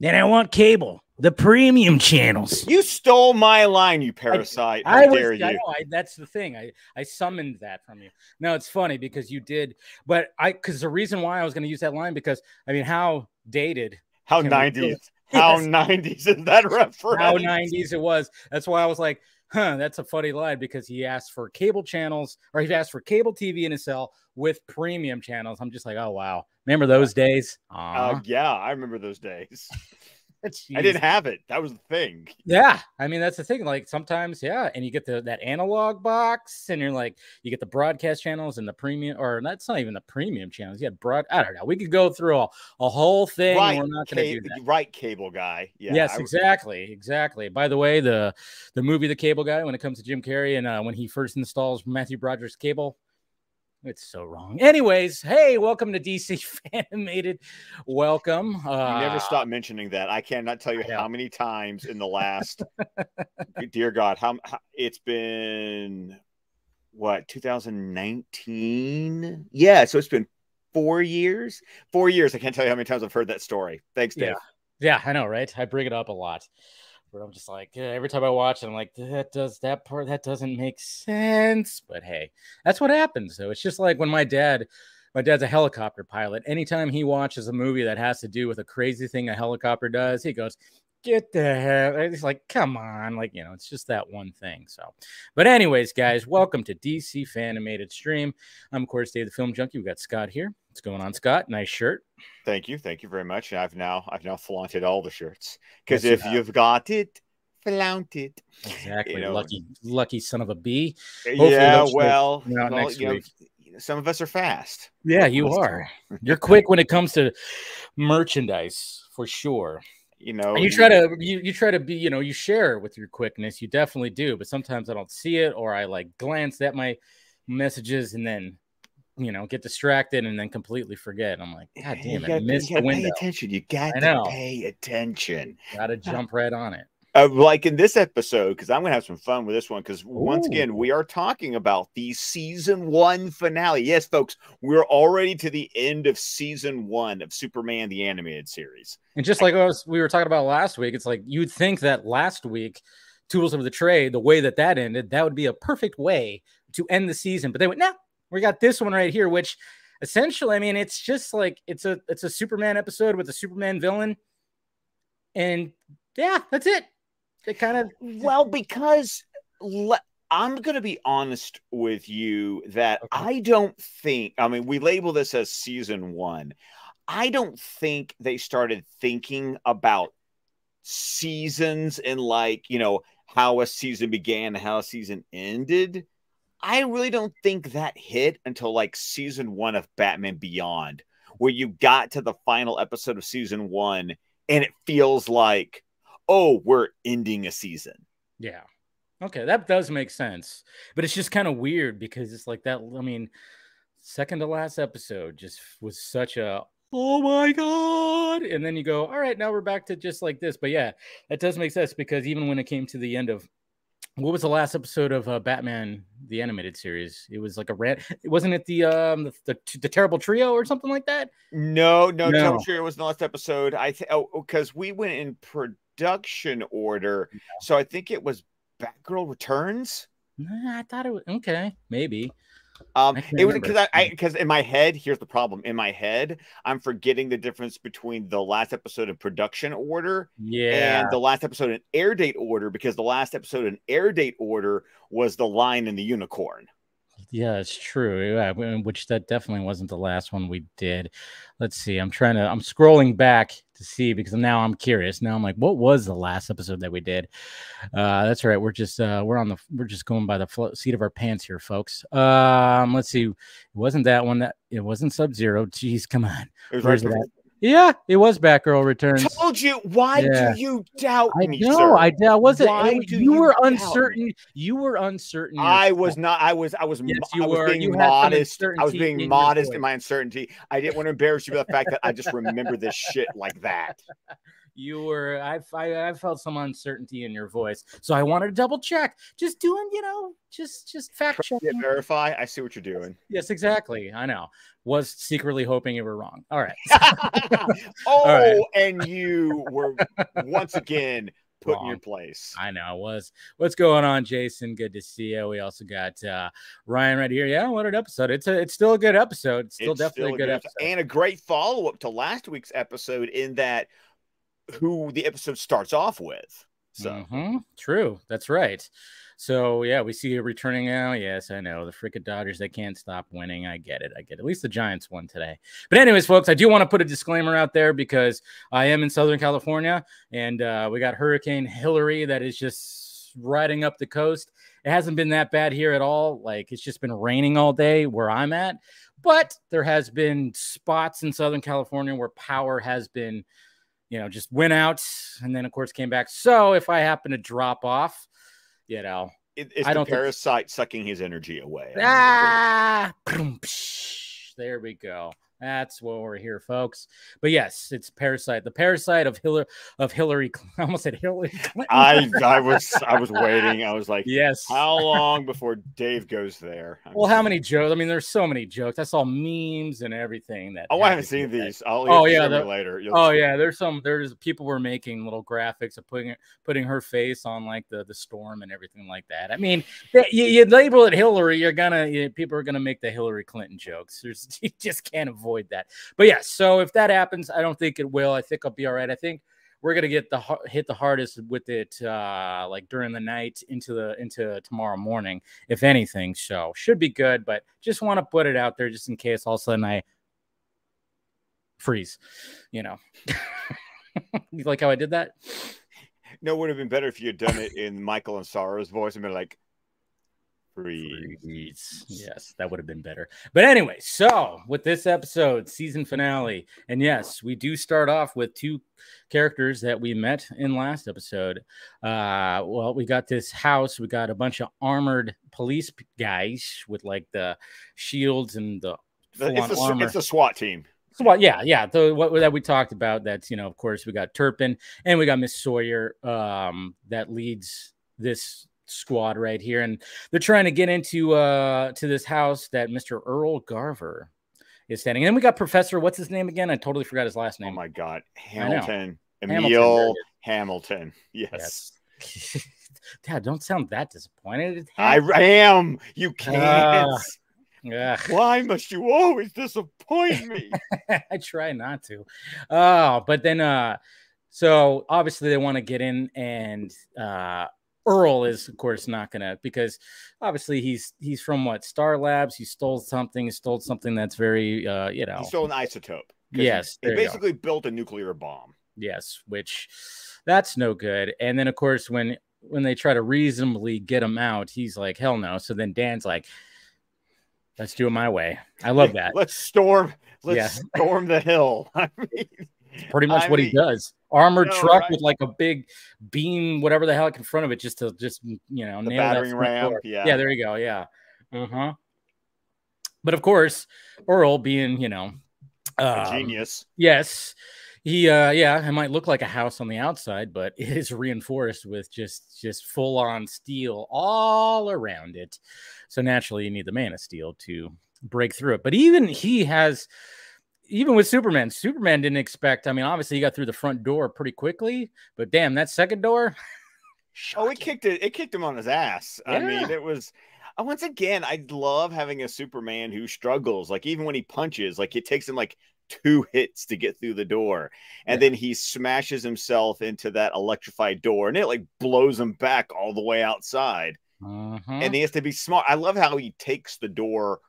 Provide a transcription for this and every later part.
Then I want cable, the premium channels. You stole my line, you parasite. How I was, dare I you? know, I, that's the thing. I, I summoned that from you. No, it's funny because you did, but I, because the reason why I was going to use that line because I mean, how dated, How 90s? How. 90s is that reference? how 90s it was. That's why I was like, huh, that's a funny line because he asked for cable channels or he asked for cable TV in his cell with premium channels. I'm just like, oh, wow. Remember those days? Uh, yeah, I remember those days. I didn't have it. That was the thing. Yeah, I mean that's the thing. Like sometimes, yeah, and you get the that analog box, and you're like, you get the broadcast channels and the premium, or that's not even the premium channels. You had broad. I don't know. We could go through a, a whole thing. right, we're not going to do that. right, cable guy. Yeah. yes, I- exactly, exactly. By the way, the the movie The Cable Guy, when it comes to Jim Carrey, and uh, when he first installs Matthew Broderick's cable, it's so wrong. Anyways, hey, welcome to DC Animated. Welcome. Uh, You never stop mentioning that. I cannot tell you how many times in the last, dear God, how, how it's been what 2019? Yeah, so it's been four years. Four years. I can't tell you how many times I've heard that story. Thanks, Dave. Yeah, I know, right? I bring it up a lot. Where I'm just like, yeah, every time I watch it, I'm like, that does that part that doesn't make sense. But hey, that's what happens. So it's just like when my dad, my dad's a helicopter pilot. Anytime he watches a movie that has to do with a crazy thing a helicopter does, he goes, "Get the hell!" Eh, it's like, come on, like you know, it's just that one thing. So, but anyways, guys, welcome to DC Fanimated Stream. I'm of course Dave the Film Junkie. We got Scott here. What's going on, Scott? Nice shirt. Thank you, thank you very much. I've now I've now flaunted all the shirts because Yes, if have. you've got it, flaunt it. Exactly. know, lucky, lucky son of a bee. Eh, Hopefully yeah, well, well, next you know, week. some of us are fast. Yeah, you Let's- are. You're quick when it comes to merchandise, for sure. You know, And you try to you, you try to be, you know, you share with your quickness. You definitely do, but sometimes I don't see it or I like glance at my messages and then you know get distracted and then completely forget. I'm like, God you damn it, gotta, missed you gotta pay window. attention. You got to pay attention. Gotta jump right on it. Uh, like in this episode, because I'm gonna have some fun with this one. Because once again, we are talking about the season one finale. Yes, folks, we're already to the end of season one of Superman the animated series. And just like us, we were talking about last week, it's like you'd think that last week, Tools of the Trade, the way that that ended, that would be a perfect way to end the season. But they went, no, we got this one right here, which essentially, I mean, it's just like it's a it's a Superman episode with a Superman villain, and yeah, that's it. It kind of Well, because le- I'm going to be honest with you that Okay. I don't think, I mean, we label this as season one. I don't think they started thinking about seasons and like, you know, how a season began, how a season ended. I really don't think that hit until like season one of Batman Beyond, where you got to the final episode of season one and it feels like, oh, we're ending a season. Yeah. Okay, that does make sense. But it's just kind of weird because it's like that. I mean, second to last episode just was such a oh my god. And then you go, all right, now we're back to just like this. But yeah, that does make sense because even when it came to the end of what was the last episode of uh, Batman the animated series? It was like a ran. Wasn't it the um the, the, the terrible trio or something like that? No, no, No. Terrible Trio was the last episode. I think oh, because we went in production order, so I think it was Batgirl Returns. Nah, I thought it was okay, maybe. Um, it was because I because in my head, here's the problem. In my head, I'm forgetting the difference between the last episode in production order Yeah. and the last episode in air date order because the last episode in air date order was the Lion and the Unicorn. Yeah, it's true. Yeah, which that definitely wasn't the last one we did. Let's see. I'm trying to. I'm scrolling back to see because now I'm curious. Now I'm like, what was the last episode that we did? Uh, that's right. We're just uh, we're on the we're just going by the flo- seat of our pants here, folks. Um, let's see. It wasn't that one. That it wasn't Sub Zero. Jeez, come on. It was Where's right it before- at? Yeah, it was Batgirl Returns. Told you. Why Yeah. do you doubt I me, sir? I I wasn't. Why you you were doubt me? uncertain. You were uncertain. I was not. I was. I was. Yes, you I was were. being You modest. I was being in modest in my uncertainty. I didn't want to embarrass you with the fact that I just remember this shit like that. you were I, I I felt some uncertainty in your voice, so I wanted to double check. Just doing, you know, just just fact checking. verify. I see what you're doing. Yes, exactly. I know. Was secretly hoping you were wrong. All right. oh, right. and you were once again put in your place. I know. Was what's going on, Jason? Good to see you. We also got uh Ryan right here. Yeah, what an episode. It's a it's still a good episode. It's still It's definitely still a good episode. and a great follow up to last week's episode in that who the episode starts off with. So Mhm. true. That's right. So yeah, we see you returning now. Yes, I know the freaking Dodgers. They can't stop winning. I get it. I get it. At least the Giants won today. But anyways, folks, I do want to put a disclaimer out there because I am in Southern California and uh, we got Hurricane Hilary that is just riding up the coast. It hasn't been that bad here at all. Like it's just been raining all day where I'm at. But there has been spots in Southern California where power has been, you know, just went out and then of course came back. So if I happen to drop off, you know, it, it's I don't think- parasite sucking his energy away. ah, there we go. That's what we're here, folks. But yes, it's parasite, the parasite of Hilary of Hilary. I almost said Hillary Clinton. I I was I was waiting. I was like, yes. how long before Dave goes there? I'm well, how many jokes? I mean, there's so many jokes. I saw memes and everything that. Oh, I haven't seen that. these. I'll Oh, yeah, yeah, the- later. You'll Oh see. yeah, there's some. There's people were making little graphics of putting putting her face on like the the storm and everything like that. I mean, you, you label it Hilary, you're gonna you, people are gonna make the Hillary Clinton jokes. There's you just can't avoid that. But yeah, so if that happens, I don't think it will. I think I'll be all right. I think we're gonna get the hit the hardest with it uh like during the night into the into tomorrow morning if anything so should be good but just want to put it out there just in case all of a sudden i freeze you know you like how i did that No, it would have been better if you had done it in Michael and Sarah's voice and been like, "Freeze." Yes that would have been better but anyway so with this episode season finale and yes we do start off with two characters that we met in last episode uh well we got this house we got a bunch of armored police guys with like the shields and the It's the, armor it's the SWAT team. So? Yeah, yeah. The what that we talked about. That's you know, of course, we got Turpin and we got Miss Sawyer um, that leads this squad right here, and they're trying to get into uh to this house that Mister Earl Garver is standing. And then we got Professor. What's his name again? I totally forgot his last name. Oh my God, Hamilton, Hamilton, Emil it Hamilton. Yes, Yes. Dad, don't sound that disappointed. I am. You can't. Ah. Yeah. Why must you always disappoint me? I try not to. Oh, but then uh so obviously they want to get in and uh Earl is of course not gonna because obviously he's he's from what Star Labs. He stole something, he stole something that's very uh you know he stole an isotope. Yes, he, go. basically built a nuclear bomb. yes, which that's no good. And then of course when when they try to reasonably get him out, he's like, hell no. So then Dan's like, let's do it my way. I love that. Let's storm. Let's Yeah. storm the hill. I mean, pretty much I what he does. Armored no, truck right. with like a big beam, whatever the heck in front of it, just to just you know The battering ram, yeah. yeah, there you go. Yeah, uh-huh. But of course, Earl being you know um, genius. Yes. He uh yeah, it might look like a house on the outside, but it is reinforced with just just full on steel all around it. So naturally you need the man of steel to break through it. But even he has even with Superman, Superman didn't expect. I mean, obviously he got through the front door pretty quickly, but damn, that second door. Oh, it kicked it. It kicked him on his ass. I mean, it was. uh, Once again, I love having a Superman who struggles. Like even when he punches, like it takes him like two hits to get through the door, and Yeah. then he smashes himself into that electrified door, and it like blows him back all the way outside. Mhm. And he has to be smart. I love how he takes the door.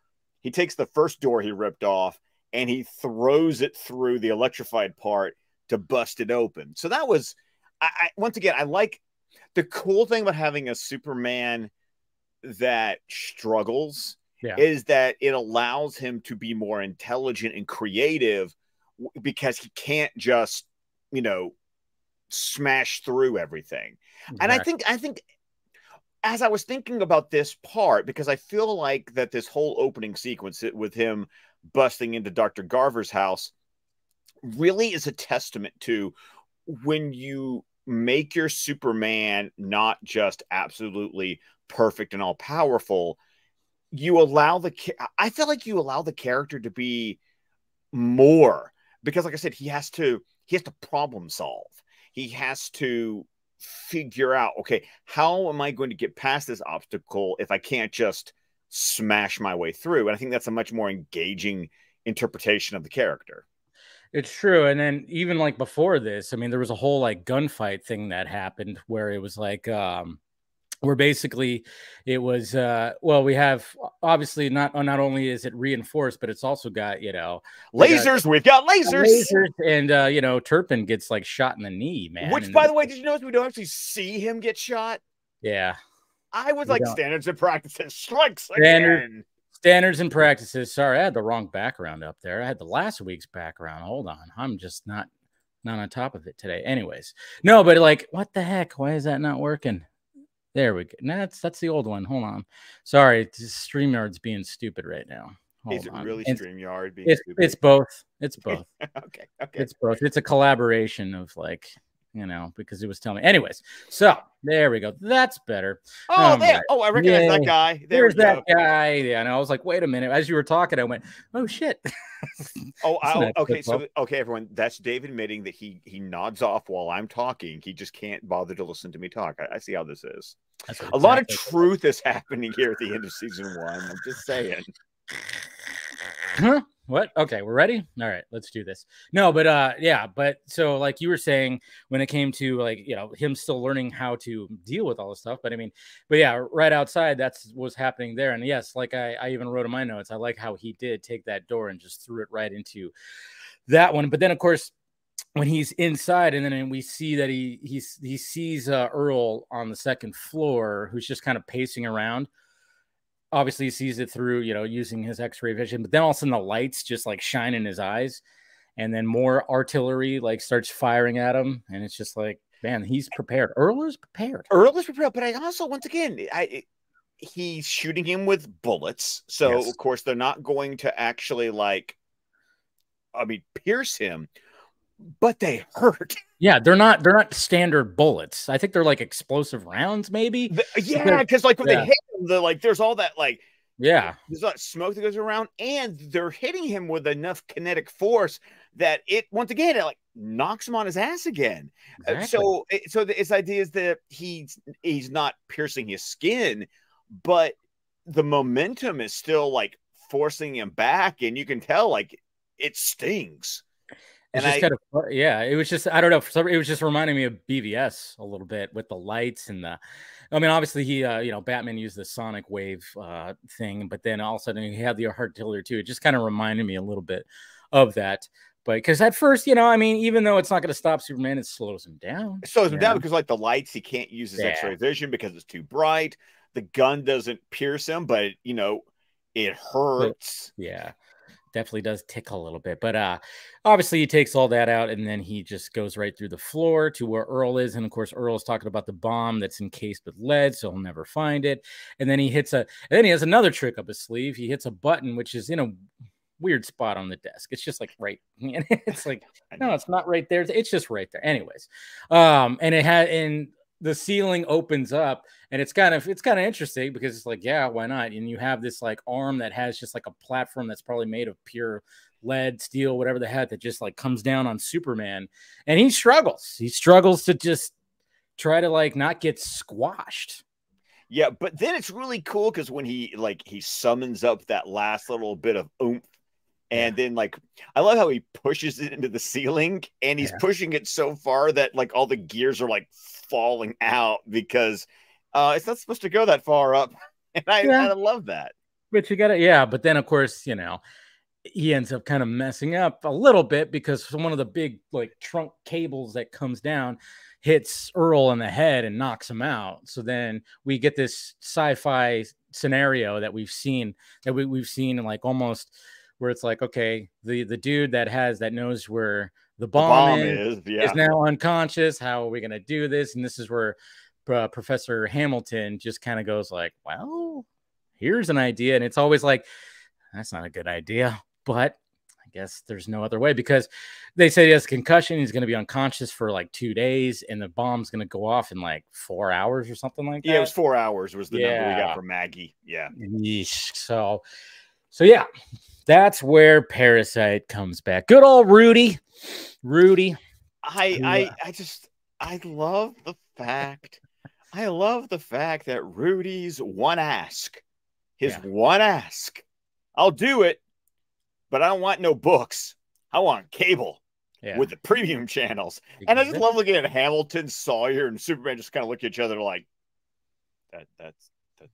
He takes the first door he ripped off, and he throws it through the electrified part to bust it open. So that was, I, I once again, I like the cool thing about having a Superman that struggles Yeah. is that it allows him to be more intelligent and creative because he can't just, you know, smash through everything. And I think I think as I was thinking about this part, because I feel like that this whole opening sequence with him busting into Dr. Garver's house really is a testament to when you make your Superman not just absolutely perfect and all powerful, you allow the I feel like you allow the character to be more because like I said he has to he has to problem solve. He has to figure out okay, how am I going to get past this obstacle if I can't just smash my way through? And I think that's a much more engaging interpretation of the character. It's true. And then even like before this, I mean, there was a whole like gunfight thing that happened where it was like um where basically it was uh well we have obviously not not only is it reinforced but it's also got you know lasers we we've got lasers. lasers and uh you know turpin gets like shot in the knee man which and by the way did you notice we don't actually see him get shot yeah i was like standards and practices strikes Standard, again standards and practices sorry i had the wrong background up there i had the last week's background hold on i'm just not not on top of it today anyways no but like what the heck why is that not working there we go. No, that's that's the old one. Hold on. Sorry, StreamYard's being stupid right now. Hold Is it on. really it's, StreamYard being it's, stupid? It's both. It's both. okay. Okay. It's both. It's a collaboration of like, you know, because it was telling me. Anyways, so there we go. That's better. Oh, um, there. Oh, I recognize Yay. that guy. There There's that guy. Yeah, and I was like, wait a minute. As you were talking, I went, oh shit. oh, I, okay. So okay, everyone, that's Dave admitting that he he nods off while I'm talking. He just can't bother to listen to me talk. I, I see how this is. A lot of truth is happening here at the end of season one. I'm just saying. Huh? What? Okay, we're ready. All right, let's do this. No, but uh, yeah, but so like you were saying, when it came to like you know him still learning how to deal with all this stuff, but I mean, but yeah, right outside that's what's happening there. And yes, like I, I even wrote in my notes, I like how he did take that door and just threw it right into that one. But then of course, when he's inside, and then we see that he he's he sees uh, Earl on the second floor, who's just kind of pacing around obviously he sees it through, you know, using his x-ray vision, but then all of a sudden the lights just like shine in his eyes and then more artillery like starts firing at him. And it's just like, man, he's prepared. Earl is prepared. Earl is prepared, but I also, once again, I, he's shooting him with bullets. So yes. of course they're not going to actually like, I mean, pierce him, but they hurt. Yeah, they're not they're not standard bullets. I think they're like explosive rounds, maybe. The, yeah, because like when yeah. they hit him, the like there's all that like yeah, there's that smoke that goes around, and they're hitting him with enough kinetic force that it once again it like knocks him on his ass again. Uh, exactly. So so his idea is that he's he's not piercing his skin, but the momentum is still like forcing him back, and you can tell like it stings. And just I, kind of yeah, it was just I don't know. It was just reminding me of BVS a little bit with the lights and the. I mean, obviously he, uh, you know, Batman used the sonic wave uh, thing, but then all of a sudden he had the heart tiller too. It just kind of reminded me a little bit of that. But because at first, you know, I mean, even though it's not going to stop Superman, it slows him down. It slows him know? down because, like, the lights, he can't use his yeah. X-ray vision because it's too bright. The gun doesn't pierce him, but you know, it hurts. Yeah definitely does tickle a little bit. But uh obviously he takes all that out and then he just goes right through the floor to where Earl is. And of course, Earl is talking about the bomb that's encased with lead, so he'll never find it. And then he hits a and then he has another trick up his sleeve. He hits a button which is in a weird spot on the desk. It's just like right. it's like no, it's not right there. It's just right there. Anyways, um, and it had in the ceiling opens up and it's kind of it's kind of interesting because it's like yeah why not? And you have this like arm that has just like a platform that's probably made of pure lead steel whatever the heck that just like comes down on superman and he struggles. He struggles to just try to like not get squashed. Yeah but then it's really cool because when he like he summons up that last little bit of oomph and then like I love how he pushes it into the ceiling and he's yeah. pushing it so far that like all the gears are like falling out because uh it's not supposed to go that far up. And I, yeah. I love that. But you gotta yeah, but then of course, you know, he ends up kind of messing up a little bit because one of the big like trunk cables that comes down hits Earl in the head and knocks him out. So then we get this sci-fi scenario that we've seen that we, we've seen in like almost where it's like, okay, the the dude that has that knows where the bomb, the bomb is, is, yeah. is, now unconscious. How are we gonna do this? And this is where uh, Professor Hamilton just kind of goes like, well, here's an idea, and it's always like, that's not a good idea, but I guess there's no other way because they said he has concussion. He's going to be unconscious for like two days, and the bomb's going to go off in like four hours or something like that. Yeah, it was four hours. Was the number we got from Maggie? Yeah. So, so yeah, that's where Parasite comes back. Good old Rudy, Rudy. I Who, I uh, I just I love the fact I love the fact that Rudy's one ask, his Yeah. one ask. I'll do it, but I don't want no books. I want cable Yeah, with the premium channels. And I just love looking at Hamilton, Sawyer, and Superman just kind of look at each other like that that's that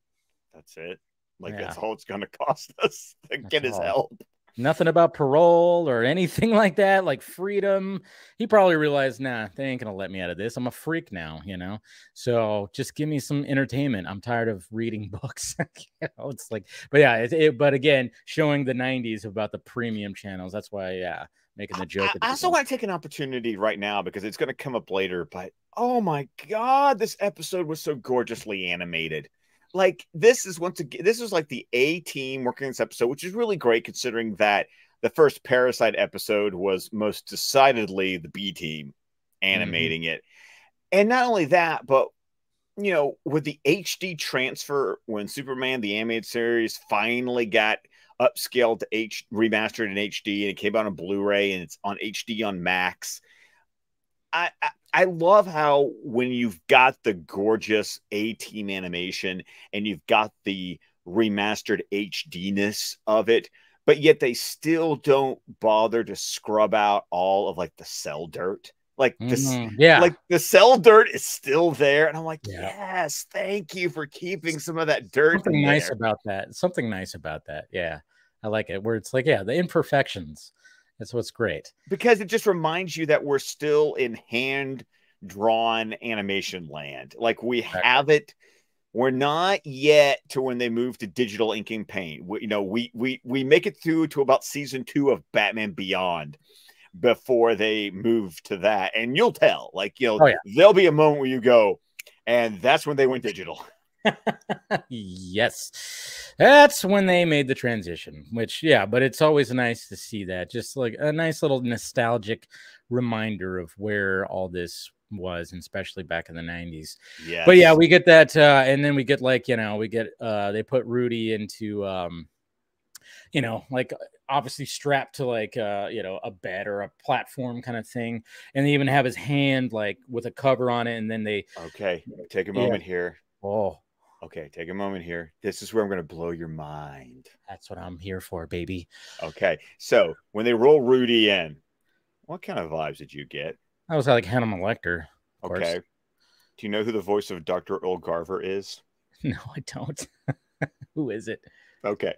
that's it. Like Yeah. that's all it's gonna cost us to That's get his all. help. nothing about parole or anything like that, like freedom. He probably realized, nah, they ain't gonna let me out of this. I'm a freak now, you know. So just give me some entertainment. I'm tired of reading books. you know, it's like, but yeah, it, it, but again, showing the '90s about the premium channels. That's why, yeah, making the joke. I, I also want to take an opportunity right now because it's going to come up later. But oh my god, this episode was so gorgeously animated. Like this is once again, this is like the A team working this episode, which is really great considering that the first Parasite episode was most decidedly the B team mm-hmm. animating it. And not only that, but you know, with the HD transfer, when Superman the animated series finally got upscaled to H remastered in HD and it came out on Blu-ray and it's on HD on Max. I, I I love how when you've got the gorgeous A team animation and you've got the remastered HDness of it, but yet they still don't bother to scrub out all of like the cell dirt. Like this Mhm. yeah, like the cell dirt is still there. And I'm like, Yeah. yes, thank you for keeping some of that dirt. something nice about that. Something nice about that. Yeah, I like it. Where it's like, yeah, the imperfections. That's what's great. because it just reminds you that we're still in hand drawn animation land. Like we Exactly. have it. We're not yet to when they move to digital inking paint. We, you know, we we we make it through to about season two of Batman Beyond before they move to that, and you'll tell. Like you know, Oh, yeah. there'll be a moment where you go, and that's when they went digital. Yes. That's when they made the transition, which, yeah, but it's always nice to see that. Just like a nice little nostalgic reminder of where all this was, and especially back in the 90s. Yeah, But yeah, we get that. Uh, and then we get like, you know, we get, uh, they put Rudy into, um, you know, like obviously strapped to like, uh, you know, a bed or a platform kind of thing. And they even have his hand like with a cover on it. And then they, okay. Take a Yeah. moment here. oh, Okay, take a moment here. This is where I'm going to blow your mind. that's what I'm here for, baby. Okay, so when they roll Rudy in, what kind of vibes did you get? That was like Hannibal Lecter. Of course. Okay, do you know who the voice of Dr. Earl Garver is? No, I don't. Who is it? Okay,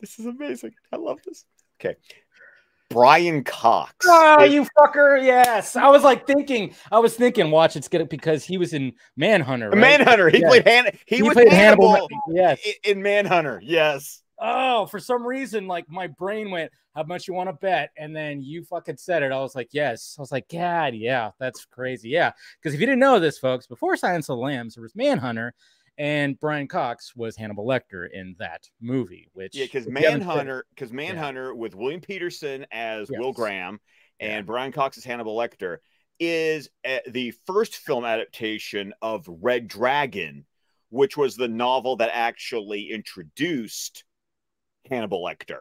this is amazing. I love this. Okay, Brian Cox. Oh, you fucker! Yes, I was like thinking. I was thinking, watch it's good because he was in Manhunter. Right? Manhunter. He Yeah. played Han- He, He was played Hannibal, Hannibal. Yes. in Manhunter. Yes. Oh, for some reason, like my brain went, "How much you want to bet?" And then you fucking said it. I was like, "Yes." I was like, "God, yeah, that's crazy." Yeah, because if you didn't know this, folks, before Silence of the Lambs, there was Manhunter, and Brian Cox was Hannibal Lecter in that movie. Which Yeah, because if you haven't seen- Manhunter, because Manhunter with William Petersen as Will Graham and Yeah. Brian Cox as Hannibal Lecter is uh, the first film adaptation of Red Dragon, which was the novel that actually introduced Hannibal Lecter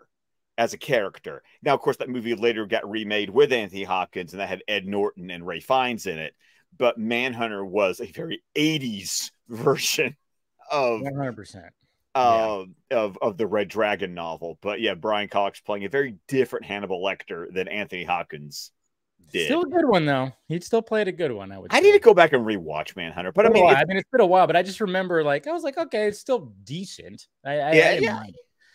as a character. Now, of course, that movie later got remade with Anthony Hopkins, and that had Ed Norton and Ralph Fiennes in it. But Manhunter was a very 80s version of 100%. uh, of of the Red Dragon novel. But yeah, Brian Cox playing a very different Hannibal Lecter than Anthony Hopkins did. Still a good one though. He'd still played a good one. I would. I say. need to go back and rewatch Manhunter, but I mean, I mean, it's been a while, but I just remember, like, I was like, okay, it's still decent. I, I, Yeah, I yeah.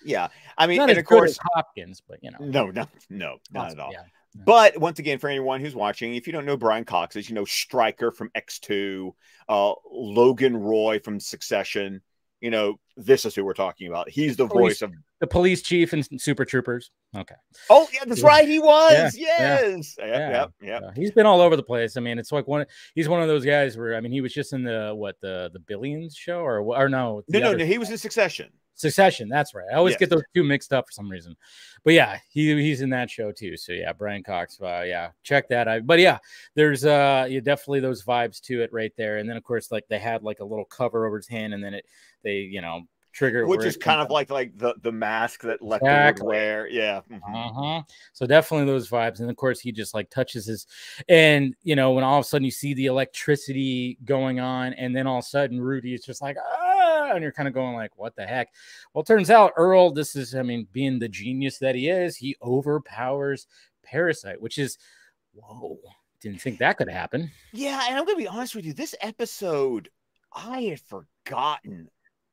yeah, I mean, not and as of course, good as Hopkins, but you know, no, no, no, not at all. Yeah. But once again, for anyone who's watching, if you don't know Brian Cox, as you know, Stryker from X2, uh, Logan Roy from Succession, you know, this is who we're talking about. He's the Oh, voice of the police chief and super troopers. Okay. Oh yeah, that's right. He was. Yeah, yeah, yes. Yeah. Yep. Yep. Uh, he's been all over the place. I mean, it's like one. He's one of those guys where I mean, he was just in the what the the Billions show or or no? No, no, no. He was in Succession. Succession. That's right. I always Yes. get those two mixed up for some reason. But yeah, he he's in that show too. So yeah, Brian Cox. Uh, yeah, check that out. But yeah, there's uh yeah, definitely those vibes to it right there. And then of course, like they had like a little cover over his hand, and then it they you know trigger Which is kind of like like the the mask that Lecter Exactly. would wear. Yeah. mhm. uh-huh. So definitely those vibes. And of course, he just like touches his, and you know, when all of a sudden you see the electricity going on, and then all of a sudden Rudy is just like, ah, and you're kind of going like, what the heck? Well, it turns out Earl, this is, I mean, being the genius that he is, he overpowers Parasite, which is, whoa, didn't think that could happen. Yeah, and I'm gonna be honest with you. This episode, I had forgotten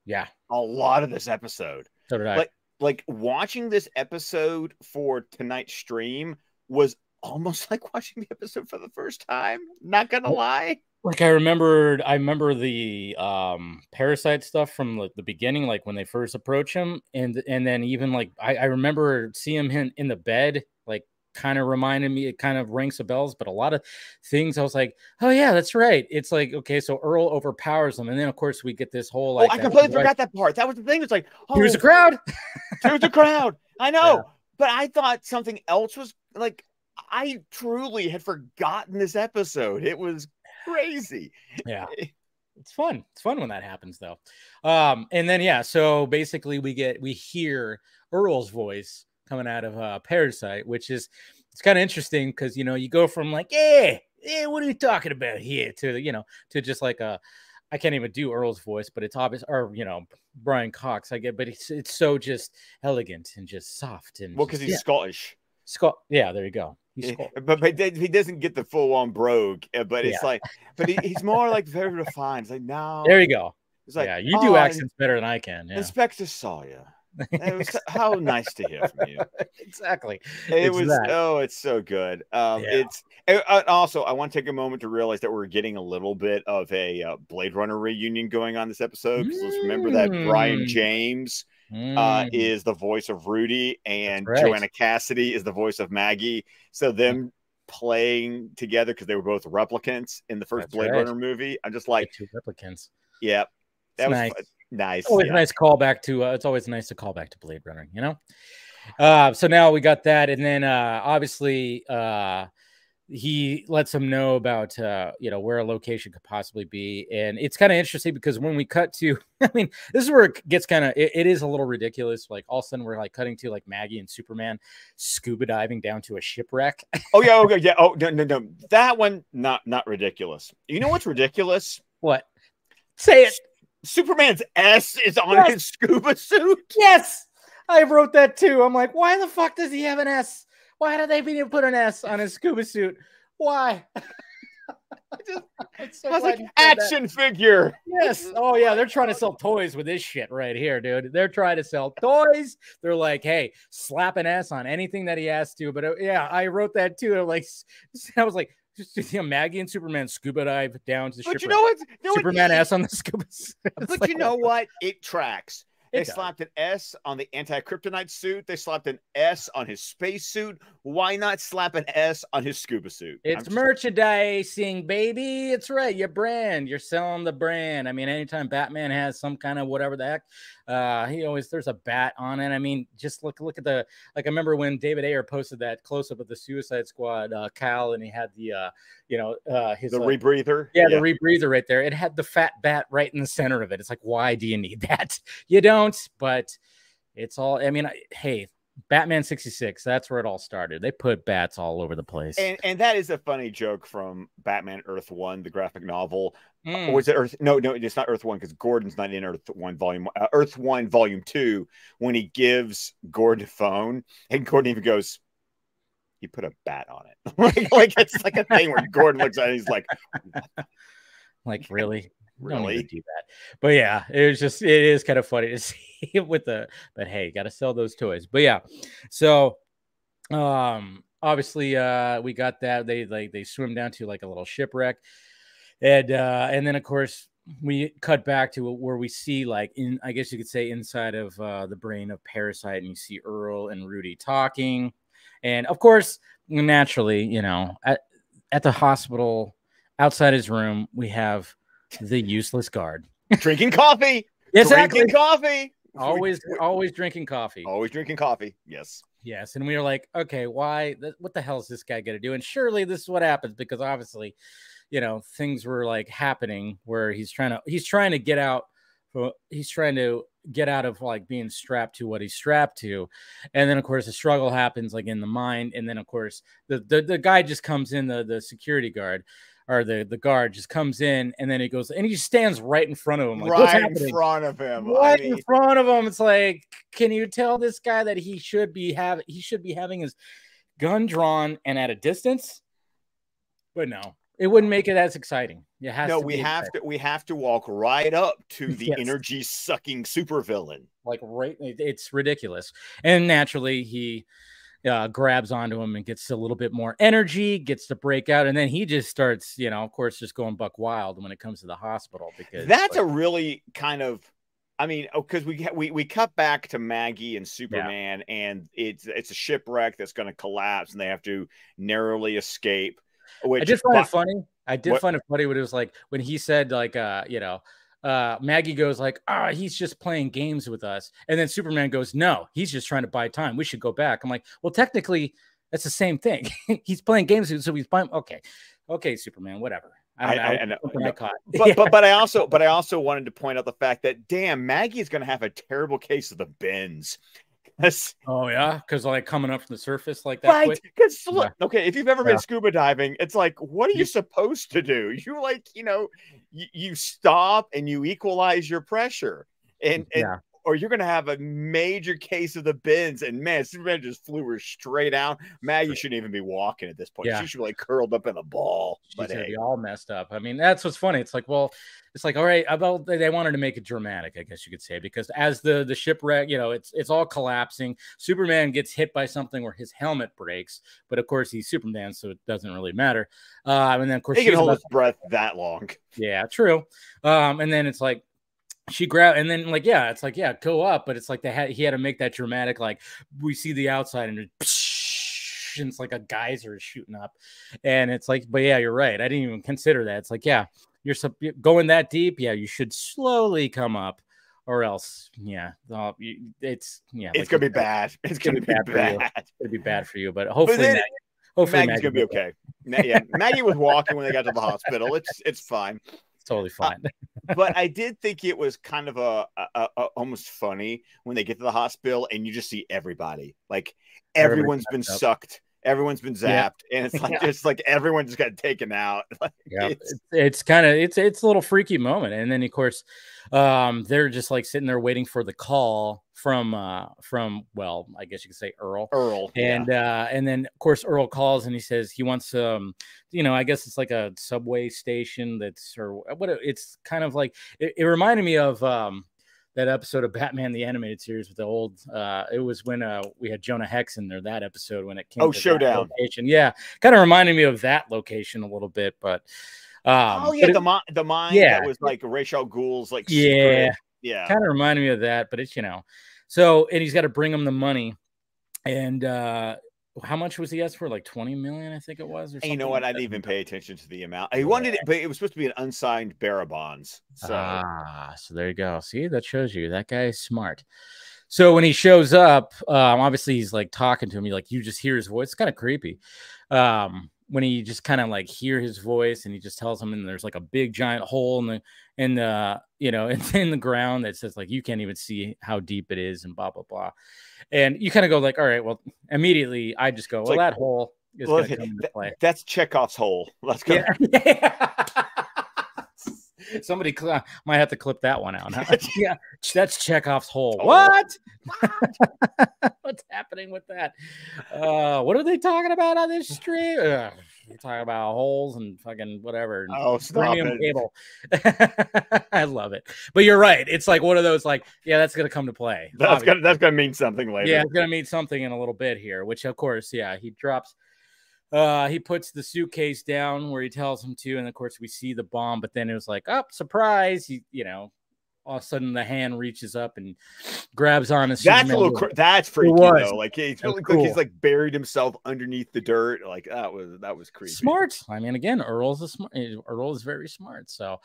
Yeah, a lot of this episode. so did I. Like- Like watching this episode for tonight's stream was almost like watching the episode for the first time. Not gonna Oh. lie. like I remembered, I remember the um parasite stuff from like the beginning, like when they first approach him, and and then even like I, I remember seeing him in the bed, kind of reminded me, it kind of rings some bells, but a lot of things I was like, oh yeah, that's right. It's like okay, so Earl overpowers them, and then of course we get this whole like oh, I completely direct- forgot that part. That was the thing. It's like, oh, Here's the crowd. Here's the crowd. I know, Yeah. but I thought something else was like. I truly had forgotten this episode. It was crazy. Yeah. It's fun. It's fun when that happens though. Um, and then yeah, so basically we get we hear Earl's voice coming out of uh Parasite, which is it's kind of interesting because you know you go from like, yeah, yeah, what are you talking about here to you know to just like a I can't even do Earl's voice, but it's obvious or you know Brian Cox, I get, but it's it's so just elegant and just soft and Well, because he's yeah. Scottish. Scott. Yeah, there you go. He's Eh, But, but he doesn't get the full on brogue. uh, But it's Yeah. like, but he, he's more like very refined. It's like, now, There you go. It's like, yeah, you do "Oh, accents better than I can. Yeah. Inspector Sawyer. It was, how nice to hear from you. exactly. It It's was that. oh, it's so good. Um, Yeah. it's uh, uh, also I want to take a moment to realize that we're getting a little bit of a uh, Blade Runner reunion going on this episode. 'cause let's remember that Brion Mm. James uh, Mm. is the voice of Rudy and right. Joanna Cassidy is the voice of Maggie. So them playing together because they were both replicants in the first That's Blade right. Runner movie. I'm just like, two replicants. yeah, that It's was nice. Nice. Always yeah. nice callback to. Uh, it's always nice to call back to Blade Runner. You know. Uh, so now we got that, and then uh, obviously uh, he lets him know about uh, you know where a location could possibly be, and it's kind of interesting because when we cut to, I mean, this is where it gets kind of it, it is a little ridiculous. Like all of a sudden we're like cutting to like Maggie and Superman scuba diving down to a shipwreck. Oh yeah, okay, yeah. Oh no, no, no. That one not not ridiculous. You know what's ridiculous? what? Say it. Superman's S is on Yes. his scuba suit. Yes, I wrote that too. I'm like, why the fuck does he have an S? Why did they even put an S on his scuba suit? Why? It's so I was like, said that. action figure. Yes. Oh yeah, they're trying to sell toys with this shit right here, dude. They're trying to sell toys. They're like, hey, slap an S on anything that he has to. But uh, yeah, I wrote that too. I'm like, I was like, just you know, Maggie and Superman scuba dive down to the ship. But shipwreck. you know what? What? Superman S on the scuba. But like, you know what? It tracks. It They does. slapped an S on the anti-kryptonite suit. They slapped an S on his space suit. Why not slap an S on his scuba suit? It's merchandising, baby. It's right. Your brand. You're selling the brand. I mean, anytime Batman has some kind of whatever the heck, uh, he always there's a bat on it. I mean, just look look at the like. I remember when David Ayer posted that close up of the Suicide Squad, uh, Cal, and he had the uh, you know, uh, his the uh, rebreather. yeah, the rebreather right there. It had the fat bat right in the center of it. It's like, why do you need that? You don't, but it's all. I mean, I, hey, Batman sixty six. That's where it all started. They put bats all over the place. and and that is a funny joke from Batman Earth One, the graphic novel. Mm. Or was it Earth? No, no, it's not Earth One because Gordon's not in Earth One Volume. Uh, Earth One Volume Two. When he gives Gordon a phone, and Gordon even goes, "He put a bat on it." like, like it's like a thing where Gordon looks at it, and he's like, Like really, You "Really?" do that. But yeah, it was just it is kind of funny to see it with the. But hey, got to sell those toys. But yeah, so um obviously uh we got that they like they swim down to like a little shipwreck and uh and then of course we cut back to where we see like in I guess you could say inside of uh, the brain of Parasite, and you see Earl and Rudy talking, and of course, naturally, you know, at at the hospital outside his room, we have the useless guard drinking coffee. exactly. Drinking coffee. Always, always drinking coffee. Always drinking coffee. Yes. Yes, and we were like, okay, why? What the hell is this guy going to do? And surely this is what happens because obviously, you know, things were like happening where he's trying to he's trying to get out. He's trying to get out of like being strapped to what he's strapped to, and then of course the struggle happens like in the mind, and then of course the the, the guy just comes in the the security guard or the the guard just comes in and then he goes and he just stands right in front of him, like, right in front of him, right I mean... in front of him. It's like, can you tell this guy that he should be have he should be having his gun drawn and at a distance? But no, it wouldn't make it as exciting. It has no, we have exciting. to we have to walk right up to the yes. energy sucking supervillain. Like right, it's ridiculous, and naturally he uh, grabs onto him and gets a little bit more energy, gets to break out, and then he just starts, you know, of course, just going buck wild when it comes to the hospital because that's like, a really kind of. I mean, because oh, we we we cut back to Maggie and Superman, yeah. and it's it's a shipwreck that's going to collapse, and they have to narrowly escape. Which, I just find it funny. I did what, find it funny when it was like when he said like uh you know uh, Maggie goes like, "Ah, oh, he's just playing games with us," and then Superman goes, "No, he's just trying to buy time. We should go back." I'm like, "Well, technically, that's the same thing. he's playing games, so he's buying." Okay, okay, Superman, whatever. I, I, I, know, I caught. But, yeah. but but I also but I also wanted to point out the fact that damn Maggie is going to have a terrible case of the bends. Oh yeah, because like coming up from the surface like that. Right. Because look, yeah. okay, if you've ever been scuba diving, it's like, what are you supposed to do? You like, you know, you, you stop and you equalize your pressure. And, and yeah or you're going to have a major case of the bends. And man, Superman just flew her straight out. Maggie shouldn't even be walking at this point. Yeah. She should be like curled up in a ball. She's but hey. be all messed up. I mean, that's what's funny. It's like, well, it's like, all right, about they wanted to make it dramatic, I guess you could say, because as the the shipwreck, you know, it's it's all collapsing. Superman gets hit by something where his helmet breaks, but of course he's Superman, so it doesn't really matter. Uh, and then of course he can hold his breath that long. Yeah, true. Um, and then it's like she grabbed and then like yeah it's like yeah go up but it's like they had he had to make that dramatic like we see the outside and, and it's like a geyser is shooting up. And it's like but yeah you're right. I didn't even consider that. It's like yeah you're going that deep. Yeah you should slowly come up or else yeah it's yeah it's like, gonna be bad. it's, gonna, be bad, bad. it's gonna be bad for you but hopefully but then, Maggie, hopefully Maggie's gonna be okay. Yeah maggie was walking when they got to the hospital. It's it's fine totally uh, fine. Uh, but I did think it was kind of a, a, a, almost funny when they get to the hospital and you just see everybody. Like everyone's been up. sucked. Everyone's been zapped, yeah. and it's like yeah. just like everyone just got taken out. Like, yeah, it's, it's kind of it's it's a little freaky moment, and then of course, um, they're just like sitting there waiting for the call from uh from well i guess you could say earl earl and yeah. uh and then of course earl calls and he says he wants um you know i guess it's like a subway station that's or what it's kind of like it, it reminded me of um that episode of batman the animated series with the old uh it was when uh we had jonah hex in there that episode when it came oh showdown location yeah kind of reminded me of that location a little bit but um, oh yeah, the mind, the mind yeah. that was like Ra's al Ghul's like yeah, secret yeah. Kind of reminded me of that, but it's, you know, so, and he's got to bring him the money. And, uh, how much was he asked for? Like 20 million, I think it was. Or you know what? Like I didn't even pay attention to the amount. He wanted it, but it was supposed to be an unsigned bearer bonds. So, ah, so there you go. See, that shows you that guy is smart. So when he shows up, um, obviously he's like talking to him. You like you just hear his voice. It's kind of creepy. Um, when he just kind of like hear his voice and he just tells him and there's like a big giant hole in the in the you know in, in the ground that says like you can't even see how deep it is and blah blah blah. And you kind of go like all right well immediately i just go well like, that hole is well, come into play. that's chekhov's hole. Let's go. Yeah. Somebody cl- might have to clip that one out. Huh? yeah, that's Chekhov's hole. Oh. What? What's happening with that? Uh, what are they talking about on this stream? You're talking about holes and fucking whatever. Oh, stop it. cable. I love it. But you're right. It's like one of those like, yeah, that's gonna come to play. That's Obviously. gonna that's gonna mean something later. Yeah, it's gonna mean something in a little bit here. Which of course, yeah, he drops uh, he puts the suitcase down where he tells him to, and of course we see the bomb. But then it was like, oh, surprise! He, you know, all of a sudden the hand reaches up and grabs on his. That's a little. Cr- that's freaky though. Like he's, That's like cool. he's like buried himself underneath the dirt. Like that was that was creepy. smart. I mean, again, Earl's a smart. Earl is very smart. So,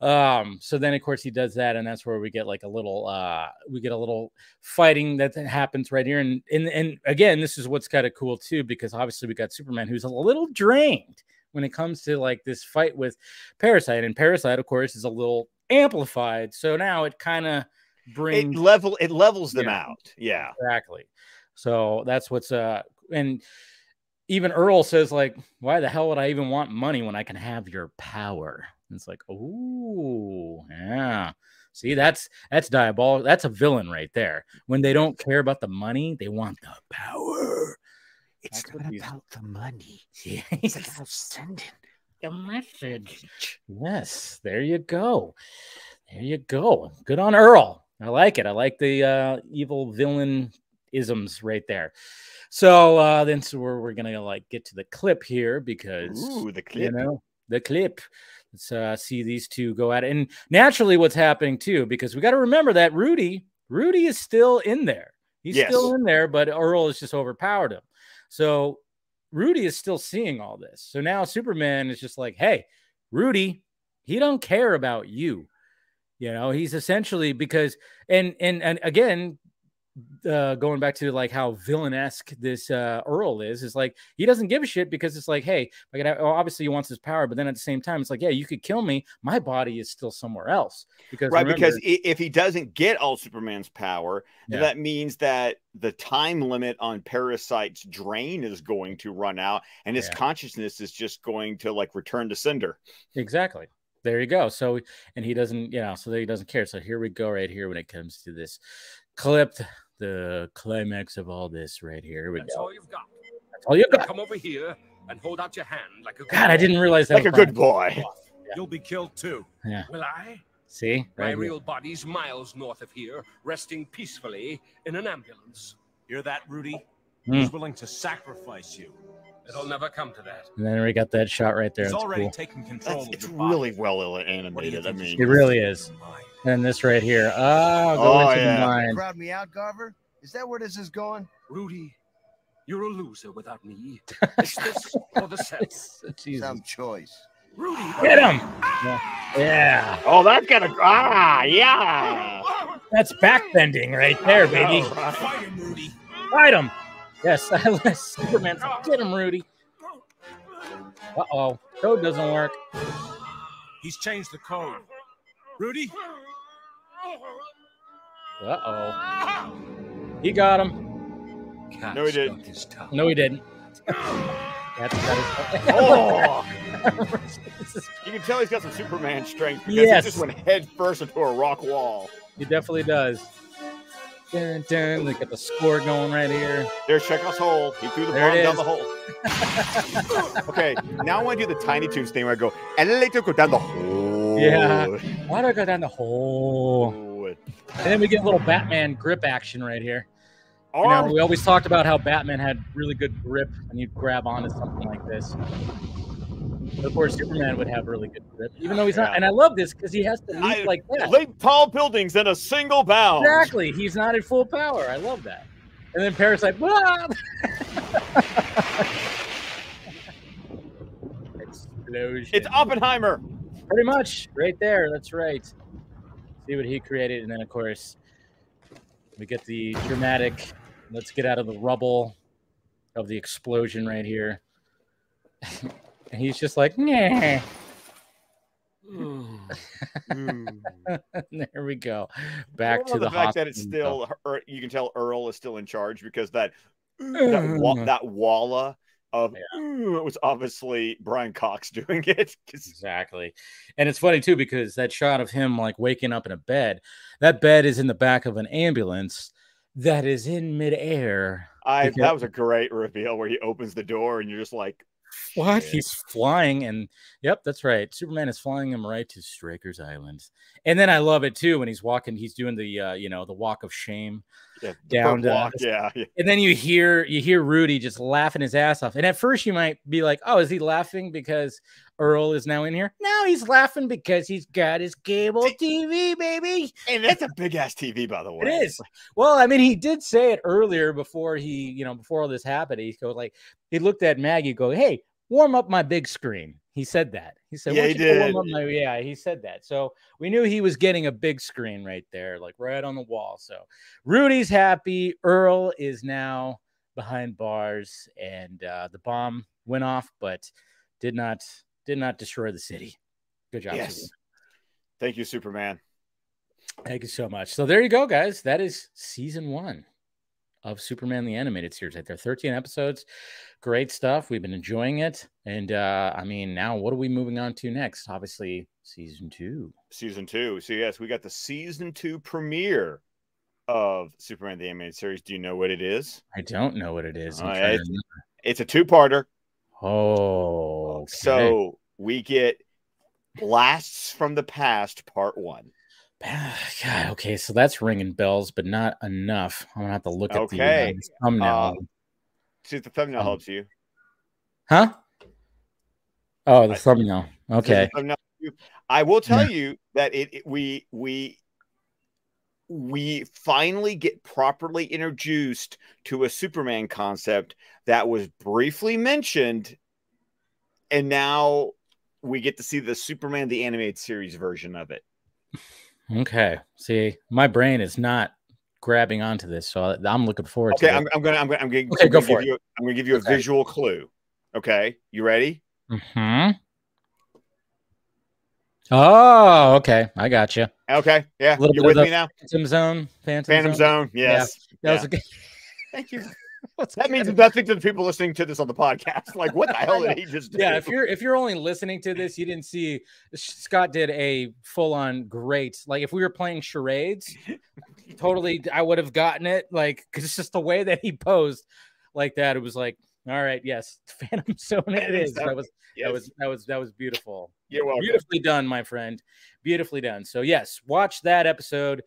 um, so then of course he does that, and that's where we get like a little, uh, we get a little fighting that happens right here, and and and again, this is what's kind of cool too, because obviously we got Superman who's a little drained when it comes to like this fight with Parasite, and Parasite, of course, is a little amplified. So now it kind of It brings level it levels them Yeah. out. Yeah. Exactly. So that's what's uh and even Earl says like, why the hell would I even want money when I can have your power? And it's like, oh yeah. See, that's that's diabolical. That's a villain right there. When they don't care about the money, they want the power. It's That's not he's- about the money. Yes. It's about sending the message. message. Yes, there you go. There you go. Good on Earl. I like it. I like the uh, evil villain isms right there. So uh, then, so we're, we're gonna like get to the clip here because Ooh, the clip. you clip. know the clip. Let's uh, see these two go at it, and naturally, what's happening too, because we got to remember that Rudy, Rudy is still in there. He's Yes. still in there, but Earl has just overpowered him. So Rudy is still seeing all this. So now Superman is just like, hey, Rudy, he don't care about you. You know, he's essentially because and and and again, uh going back to like how villainesque this uh Earl is, is like he doesn't give a shit because it's like, hey, I gotta, well, obviously he wants his power, but then at the same time, it's like, yeah, you could kill me. My body is still somewhere else. Because Right, remember- because if he doesn't get all Superman's power, Yeah. that means that the time limit on Parasite's drain is going to run out, and his Yeah. consciousness is just going to like return to cinder. Exactly. There you go. So, and he doesn't, you know, so he doesn't care. So here we go, right here, when it comes to this clip, the climax of all this, right here. Here we That's go. all you've got. That's all you got. Come over here and hold out your hand like a good God, I boy. didn't realize that. Like a good on- boy. You'll be killed too. Yeah. Will I? See, My here. real body's miles north of here, resting peacefully in an ambulance. Hear that, Rudy? Hmm. He's willing to sacrifice you. It'll never come to that. And then we got that shot right there. He's That's already cool. taken control That's, of it's your body. really well il- What do you animated. I mean, It really is. Mine. And this right here. Oh, go Oh, into yeah. the mind. Crowd me out, Garver? Is that where this is going? Rudy, you're a loser without me. Is this or the set? Jesus. Some choice. Rudy, Get him. Yeah. yeah. oh, that's gonna ah yeah. That's backbending right there, baby. Fight him, Rudy. Fight him. Yes, Superman. Get him, Rudy. Uh oh. Code doesn't work. He's changed the code. Rudy? Uh oh. He got him. Cat No, he didn't. his. No, he didn't. That's, that is, Oh, you can tell he's got some Superman strength because Yes. he just went head first into a rock wall. he definitely does. Dun, dun. Look at the score going right here. There's Chekhov's hole. He threw the There bomb down the hole. okay, now I want to do the Tiny Toons thing where I go, elevator go down the hole. Yeah. Oh. Why do I go down the hole? And then we get a little Batman grip action right here. You know, oh. we always talked about how Batman had really good grip when you'd grab onto something like this. But of course, Superman would have really good grip, even though he's not. Yeah. And I love this because he has to leap I- like that. leap tall buildings in a single bound. Exactly. He's not at full power. I love that. And then Parasite. "Wah!" Explosion. It's Oppenheimer. Pretty much right there. That's right. See what he created. And then, of course, we get the dramatic let's get out of the rubble of the explosion right here. and he's just like, nah. Mm. there we go. Back I to the, the fact that it's still Ur- you can tell Earl is still in charge because that that, wa- that walla of it was obviously Brian Cox doing it. Exactly. And it's funny too because that shot of him like waking up in a bed, that bed is in the back of an ambulance that is in midair. I that was a great reveal where he opens the door and you're just like What? He's flying, and yep, that's right. Superman is flying him right to Stryker's Island, and then I love it too when he's walking. He's doing the uh, you know the walk of shame, Yeah, down to- yeah, yeah. and then you hear you hear Rudy just laughing his ass off. And at first you might be like, "Oh, is he laughing because Earl is now in here?" No, he's laughing because he's got his cable TV, baby. And that's a big ass TV, by the way. It is. Well, I mean, he did say it earlier before he, you know, before all this happened. He goes like, he looked at Maggie, go, "Hey, warm up my big screen." He said that. He said, Yeah, he did. up my-" Yeah, he said that. So we knew he was getting a big screen right there, like right on the wall. So Rudy's happy. Earl is now behind bars, and uh, the bomb went off, but did not did not destroy the city. Good job. Yes. Superman. Thank you, Superman. Thank you so much. So there you go, guys. That is season one of Superman the Animated Series. Right there, 13 episodes. Great stuff. We've been enjoying it. And uh, I mean, now what are we moving on to next? Obviously, season two. Season two. So yes, we got the season two premiere of Superman the Animated Series. Do you know what it is? I don't know what it is. I'm All trying to right. remember. It's a two-parter. Oh, okay. So we get blasts from the past, part one. God, okay, so that's ringing bells, but not enough. I'm gonna have to look at Okay, the uh, thumbnail. uh, See if the thumbnail Um, helps you. huh? Oh, the I- thumbnail. See if the Okay. thumbnail? I will tell you that it, it- we we we finally get properly introduced to a Superman concept that was briefly mentioned, and now we get to see the Superman the animated series version of it. Okay. See, my brain is not grabbing onto this, so I- I'm looking forward Okay, to I'm, I'm gonna I'm gonna I'm gonna, Okay, I'm go gonna for give you I'm gonna give you a Okay. visual clue. Okay, you ready? it. hmm Oh, okay. I got you. Okay, yeah, A little you're bit with of me now. Phantom Zone. Phantom, Phantom Zone, yes. That was a good. Thank you. What's That means nothing to the people listening to this on the podcast. Like, what the hell did he just do? Yeah, if you're if you're only listening to this, you didn't see Scott did a full on great. Like if we were playing charades, totally, I would have gotten it. Like because it's just the way that he posed like that. It was like, all right, yes, Phantom Zone. It is. That was Yes, that was that was that was beautiful. you're welcome. Beautifully done, my friend. Beautifully done. So yes, watch that episode,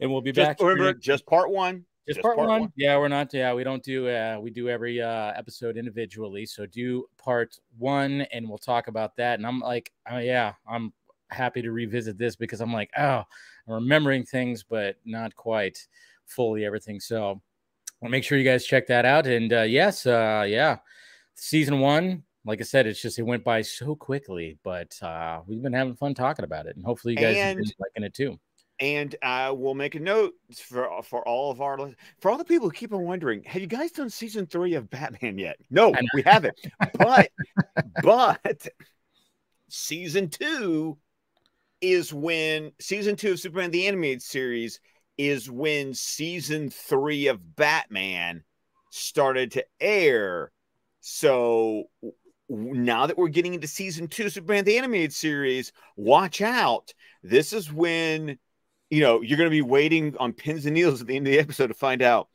and we'll be back. Remember, just part one. Just, just part, part one. one. Yeah, we're not. Yeah, we don't do. Uh, we do every uh, episode individually. So do part one, and we'll talk about that. And I'm like, oh yeah, I'm happy to revisit this because I'm like, oh, I'm remembering things, but not quite fully everything. So I'll make sure you guys check that out. And uh, yes, uh, yeah, season one. Like I said, it's just it went by so quickly, but uh, we've been having fun talking about it, and hopefully you guys have been liking it too. And I will make a note for for all of our for all the people who keep on wondering, have you guys done season three of Batman yet? No, we haven't. But but season two is when season two of Superman the Animated Series is when season three of Batman started to air. So now that we're getting into season two, Superman the Animated Series, watch out. This is when you know you're going to be waiting on pins and needles at the end of the episode to find out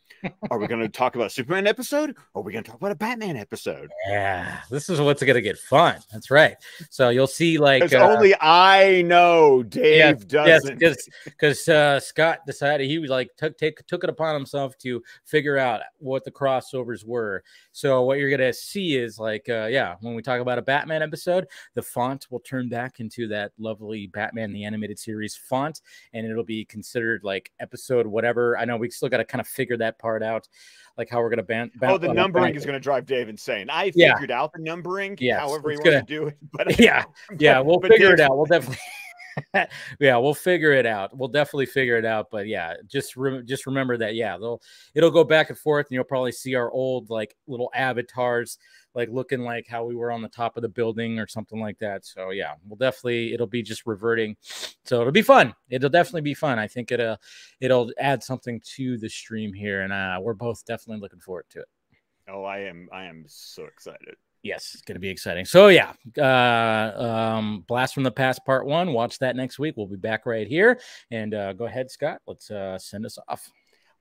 are we going to talk about a Superman episode or are we going to talk about a Batman episode? Yeah, this is what's gonna get fun. That's right. So you'll see, like, uh, only I know Dave yes, doesn't. because because uh, Scott decided he was like took take took it upon himself to figure out what the crossovers were. So what you're gonna see is like, uh, yeah, when we talk about a Batman episode, the font will turn back into that lovely Batman the animated series font, and it'll be considered like episode whatever. I know we still got to kind of figure that part out, like how we're gonna ban. Oh, the uh, numbering is going to drive Dave insane. I Yeah. figured out the numbering, Yes, however wants gonna- to do it. But Yeah, yeah, we'll but figure it out. We'll definitely, yeah, we'll figure it out. We'll definitely figure it out. But yeah, just re- just remember that. Yeah, they'll it'll go back and forth, and you'll probably see our old like little avatars, like looking like how we were on the top of the building or something like that. So yeah, we'll definitely it'll be just reverting. So it'll be fun. It'll definitely be fun. I think it'll it'll add something to the stream here, and uh, we're both definitely looking forward to it. Oh, I am. I am so excited. Yes, it's going to be exciting. So yeah, uh, um, Blast from the Past Part One. Watch that next week. We'll be back right here. And uh, go ahead, Scott. Let's uh, send us off.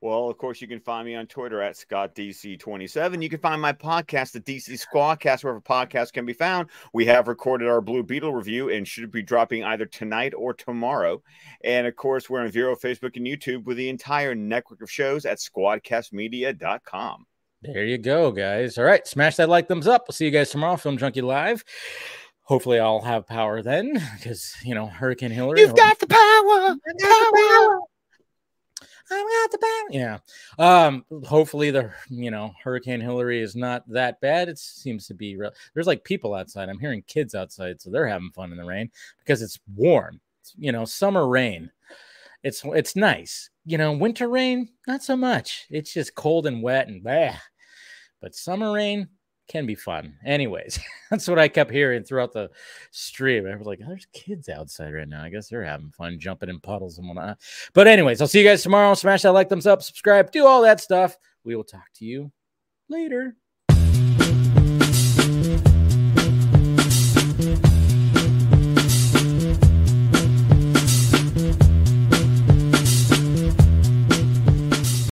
Well, of course, you can find me on Twitter at ScottDC27. You can find my podcast, the DC Squadcast, wherever podcasts can be found. We have recorded our Blue Beetle review and should be dropping either tonight or tomorrow. And of course, we're on Vero, Facebook, and YouTube with the entire network of shows at squadcastmedia.com. There you go, guys. All right, smash that like, thumbs up. We'll see you guys tomorrow, Film Junkie Live. Hopefully, I'll have power then because, you know, Hurricane Hilary. You've got the power. power. I got the power. Yeah. Um. Hopefully, the you know Hurricane Hilary is not that bad. It seems to be. Real. There's like people outside. I'm hearing kids outside, so they're having fun in the rain because it's warm. It's, you know, summer rain. It's it's nice. You know, winter rain not so much. It's just cold and wet and bah. But summer rain, can be fun. Anyways, that's what I kept hearing throughout the stream. I was like, there's kids outside right now. I guess they're having fun jumping in puddles and whatnot. But, anyways, I'll see you guys tomorrow. Smash that like, thumbs up, subscribe, do all that stuff. We will talk to you later.